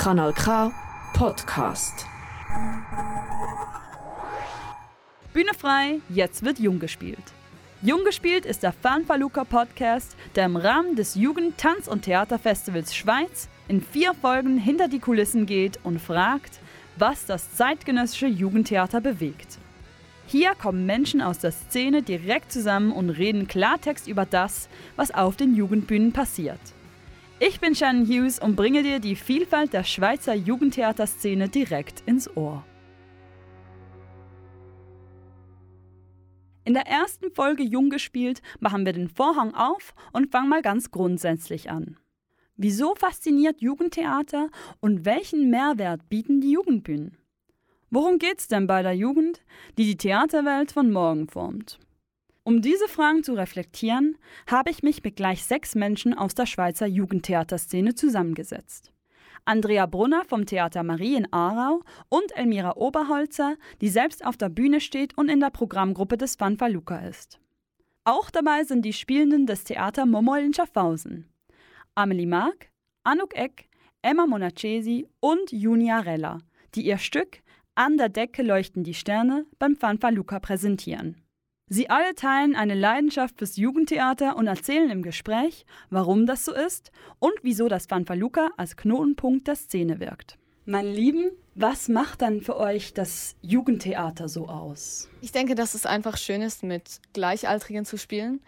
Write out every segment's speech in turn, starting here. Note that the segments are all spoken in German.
Kanal K Podcast. Bühne frei, jetzt wird Jung gespielt. Jung gespielt ist der Fanfaluca Podcast, der im Rahmen des Jugend-, Tanz- und Theaterfestivals Schweiz in vier Folgen hinter die Kulissen geht und fragt, was das zeitgenössische Jugendtheater bewegt. Hier kommen Menschen aus der Szene direkt zusammen und reden Klartext über das, was auf den Jugendbühnen passiert. Ich bin Shannon Hughes und bringe dir die Vielfalt der Schweizer Jugendtheaterszene direkt ins Ohr. In der ersten Folge Jung gespielt machen wir den Vorhang auf und fangen mal ganz grundsätzlich an. Wieso fasziniert Jugendtheater und welchen Mehrwert bieten die Jugendbühnen? Worum geht's denn bei der Jugend, die die Theaterwelt von morgen formt? Um diese Fragen zu reflektieren, habe ich mich mit gleich sechs Menschen aus der Schweizer Jugendtheaterszene zusammengesetzt. Andrea Brunner vom Theater Marie in Aarau und Elmira Oberholzer, die selbst auf der Bühne steht und in der Programmgruppe des Fanfaluca ist. Auch dabei sind die Spielenden des Theater Momol in Schaffhausen. Amelie Mark, Anuk Eck, Emma Monacesi und Junia Rella, die ihr Stück an der Decke leuchten die Sterne beim Fanfaluca präsentieren. Sie alle teilen eine Leidenschaft fürs Jugendtheater und erzählen im Gespräch, warum das so ist und wieso das Fanfaluca als Knotenpunkt der Szene wirkt. Meine Lieben, was macht dann für euch das Jugendtheater so aus? Ich denke, dass es einfach schön ist, mit Gleichaltrigen zu spielen,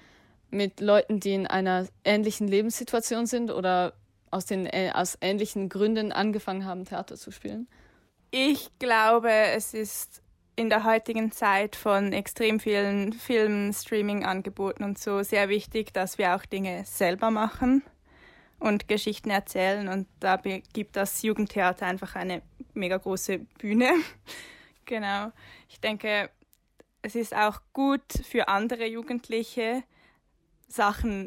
mit Leuten, die in einer ähnlichen Lebenssituation sind oder aus, den, äh, aus ähnlichen Gründen angefangen haben, Theater zu spielen. Ich glaube, es ist in der heutigen Zeit von extrem vielen Filmen, Streaming-Angeboten und so sehr wichtig, dass wir auch Dinge selber machen und Geschichten erzählen. Und da gibt das Jugendtheater einfach eine mega große Bühne. genau. Ich denke, es ist auch gut für andere Jugendliche, Sachen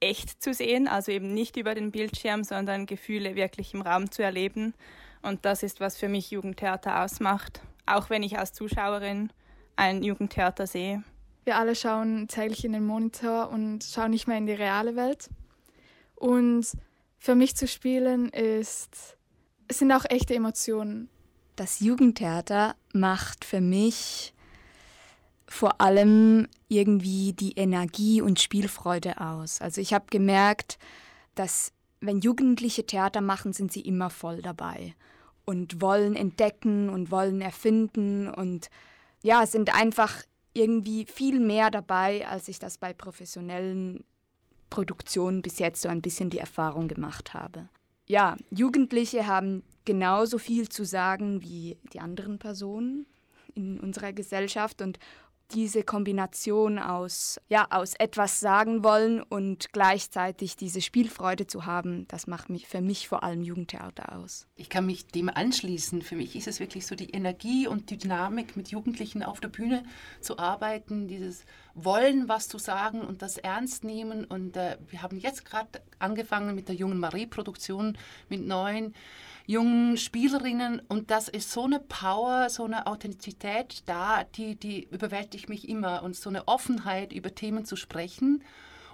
echt zu sehen, also eben nicht über den Bildschirm, sondern Gefühle wirklich im Raum zu erleben und das ist, was für mich Jugendtheater ausmacht, auch wenn ich als Zuschauerin ein Jugendtheater sehe. Wir alle schauen täglich in den Monitor und schauen nicht mehr in die reale Welt. Und für mich zu spielen ist, es sind auch echte Emotionen. Das Jugendtheater macht für mich vor allem irgendwie die Energie und Spielfreude aus. Also ich habe gemerkt, dass wenn Jugendliche Theater machen, sind sie immer voll dabei und wollen entdecken und wollen erfinden und ja, sind einfach irgendwie viel mehr dabei, als ich das bei professionellen Produktionen bis jetzt so ein bisschen die Erfahrung gemacht habe. Ja, Jugendliche haben genauso viel zu sagen wie die anderen Personen in unserer Gesellschaft und diese Kombination aus, ja, aus etwas sagen wollen und gleichzeitig diese Spielfreude zu haben, das macht mich für mich vor allem Jugendtheater aus. Ich kann mich dem anschließen. Für mich ist es wirklich so die Energie und die Dynamik, mit Jugendlichen auf der Bühne zu arbeiten, dieses Wollen, was zu sagen und das ernst nehmen. Und äh, wir haben jetzt gerade angefangen mit der jungen Marie-Produktion mit neuen jungen Spielerinnen und das ist so eine Power, so eine Authentizität da, die, die überwältigt mich immer und so eine Offenheit über Themen zu sprechen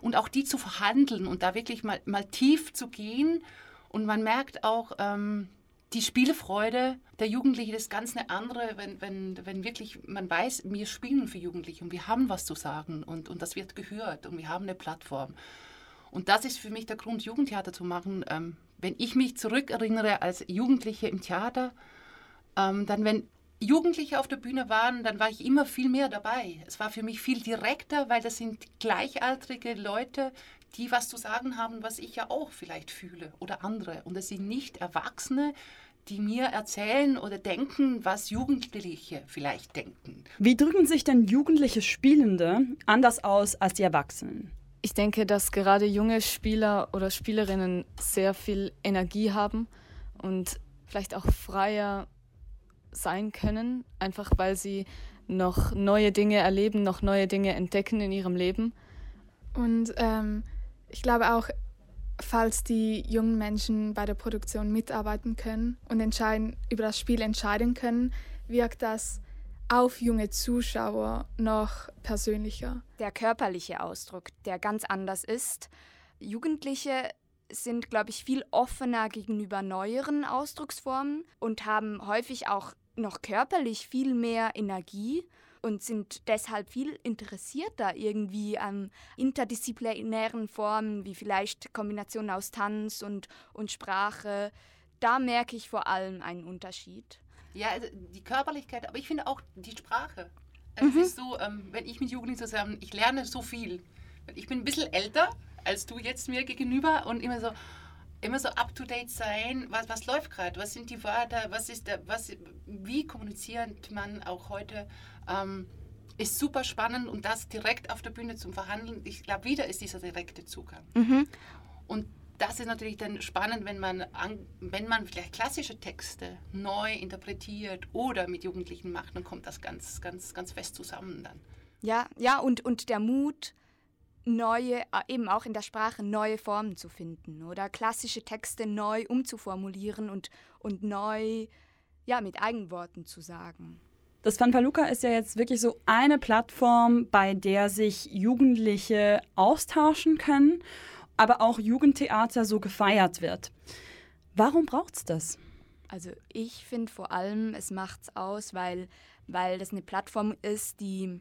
und auch die zu verhandeln und da wirklich mal, mal tief zu gehen und man merkt auch, ähm, die Spielfreude der Jugendlichen ist ganz eine andere, wenn, wenn, wenn wirklich man weiß, wir spielen für Jugendliche und wir haben was zu sagen und, und das wird gehört und wir haben eine Plattform. Und das ist für mich der Grund, Jugendtheater zu machen. Ähm, wenn ich mich zurückerinnere als Jugendliche im Theater, ähm, dann wenn Jugendliche auf der Bühne waren, dann war ich immer viel mehr dabei. Es war für mich viel direkter, weil das sind gleichaltrige Leute, die was zu sagen haben, was ich ja auch vielleicht fühle oder andere. Und es sind nicht Erwachsene, die mir erzählen oder denken, was Jugendliche vielleicht denken. Wie drücken sich denn jugendliche Spielende anders aus als die Erwachsenen? Ich denke, dass gerade junge Spieler oder Spielerinnen sehr viel Energie haben und vielleicht auch freier sein können, einfach weil sie noch neue Dinge erleben, noch neue Dinge entdecken in ihrem Leben. Und ähm, ich glaube auch, falls die jungen Menschen bei der Produktion mitarbeiten können und entscheiden, über das Spiel entscheiden können, wirkt das auf junge Zuschauer noch persönlicher. Der körperliche Ausdruck, der ganz anders ist. Jugendliche sind, glaube ich, viel offener gegenüber neueren Ausdrucksformen und haben häufig auch noch körperlich viel mehr Energie und sind deshalb viel interessierter irgendwie an interdisziplinären Formen, wie vielleicht Kombinationen aus Tanz und, und Sprache. Da merke ich vor allem einen Unterschied. Ja, also die Körperlichkeit, aber ich finde auch die Sprache. Also mhm. Es ist so, ähm, wenn ich mit Jugendlichen zusammen, ich lerne so viel. Ich bin ein bisschen älter als du jetzt mir gegenüber und immer so, immer so up to date sein, was, was läuft gerade, was sind die Wörter, was ist der, was, wie kommuniziert man auch heute, ähm, ist super spannend und das direkt auf der Bühne zum Verhandeln. Ich glaube, wieder ist dieser direkte Zugang. Mhm. Und das ist natürlich dann spannend, wenn man, an, wenn man vielleicht klassische Texte neu interpretiert oder mit Jugendlichen macht, dann kommt das ganz, ganz, ganz fest zusammen dann. Ja, ja, und, und der Mut, neue, äh, eben auch in der Sprache neue Formen zu finden oder klassische Texte neu umzuformulieren und, und neu ja, mit Eigenworten zu sagen. Das Fanfaluca ist ja jetzt wirklich so eine Plattform, bei der sich Jugendliche austauschen können aber auch Jugendtheater so gefeiert wird. Warum braucht es das? Also ich finde vor allem, es macht es aus, weil, weil das eine Plattform ist, die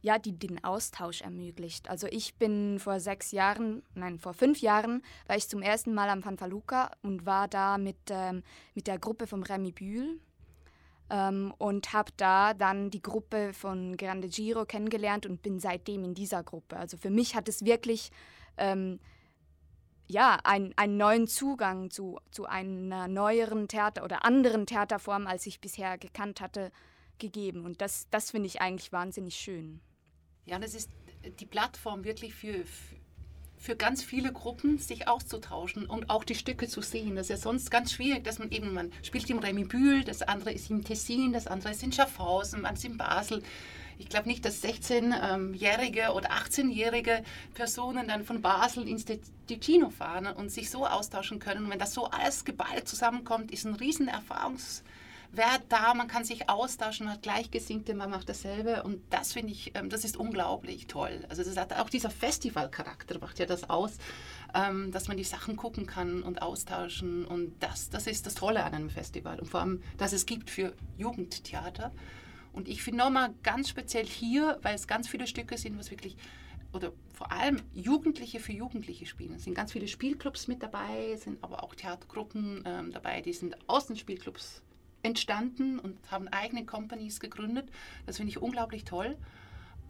ja, die den Austausch ermöglicht. Also ich bin vor sechs Jahren, nein, vor fünf Jahren war ich zum ersten Mal am Fanfaluca und war da mit, ähm, mit der Gruppe von Remy Bühl ähm, und habe da dann die Gruppe von Grande Giro kennengelernt und bin seitdem in dieser Gruppe. Also für mich hat es wirklich ähm, ja, ein, einen neuen Zugang zu, zu einer neueren Theater- oder anderen Theaterform, als ich bisher gekannt hatte, gegeben. Und das, das finde ich eigentlich wahnsinnig schön. Ja, das ist die Plattform wirklich für, für ganz viele Gruppen sich auszutauschen und auch die Stücke zu sehen. Das ist ja sonst ganz schwierig, dass man eben, man spielt im Remy Bühl, das andere ist im Tessin, das andere ist in Schaffhausen, man ist in Basel. Ich glaube nicht, dass 16-jährige oder 18-jährige Personen dann von Basel ins Ticino fahren und sich so austauschen können. Und wenn das so alles geballt zusammenkommt, ist ein riesen Erfahrungs- Wert da, man kann sich austauschen, man hat Gleichgesinnte, man macht dasselbe und das finde ich, ähm, das ist unglaublich toll. Also das hat auch dieser Festivalcharakter, macht ja das aus, ähm, dass man die Sachen gucken kann und austauschen und das, das ist das Tolle an einem Festival und vor allem, dass es gibt für Jugendtheater. Und ich finde nochmal ganz speziell hier, weil es ganz viele Stücke sind, was wirklich oder vor allem Jugendliche für Jugendliche spielen. Es sind ganz viele Spielclubs mit dabei, sind aber auch Theatergruppen ähm, dabei, die sind Außenspielclubs entstanden und haben eigene Companies gegründet. Das finde ich unglaublich toll,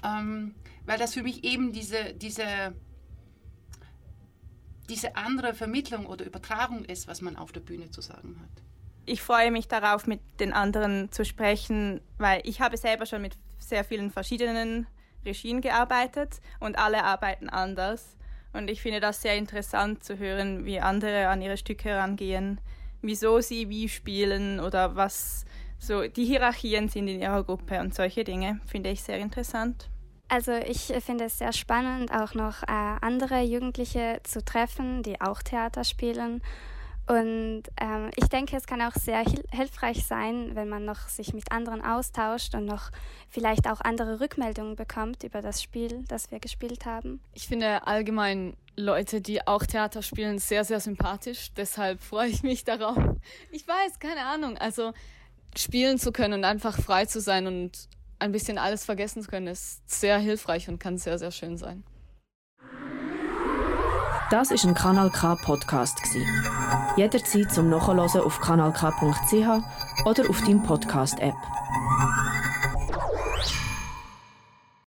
ähm, weil das für mich eben diese, diese, diese andere Vermittlung oder Übertragung ist, was man auf der Bühne zu sagen hat. Ich freue mich darauf, mit den anderen zu sprechen, weil ich habe selber schon mit sehr vielen verschiedenen Regien gearbeitet und alle arbeiten anders. Und ich finde das sehr interessant zu hören, wie andere an ihre Stücke herangehen wieso sie wie spielen oder was so die Hierarchien sind in ihrer Gruppe und solche Dinge finde ich sehr interessant. Also ich finde es sehr spannend, auch noch äh, andere Jugendliche zu treffen, die auch Theater spielen und ähm, ich denke, es kann auch sehr hil hilfreich sein, wenn man noch sich mit anderen austauscht und noch vielleicht auch andere Rückmeldungen bekommt über das Spiel, das wir gespielt haben. Ich finde allgemein Leute, die auch Theater spielen, sehr, sehr sympathisch. Deshalb freue ich mich darauf. Ich weiß, keine Ahnung. Also spielen zu können und einfach frei zu sein und ein bisschen alles vergessen zu können, ist sehr hilfreich und kann sehr, sehr schön sein. Das ist ein Kanal K Podcast Jederzeit zum Nachhören auf kanalk.ch oder auf deinem Podcast App.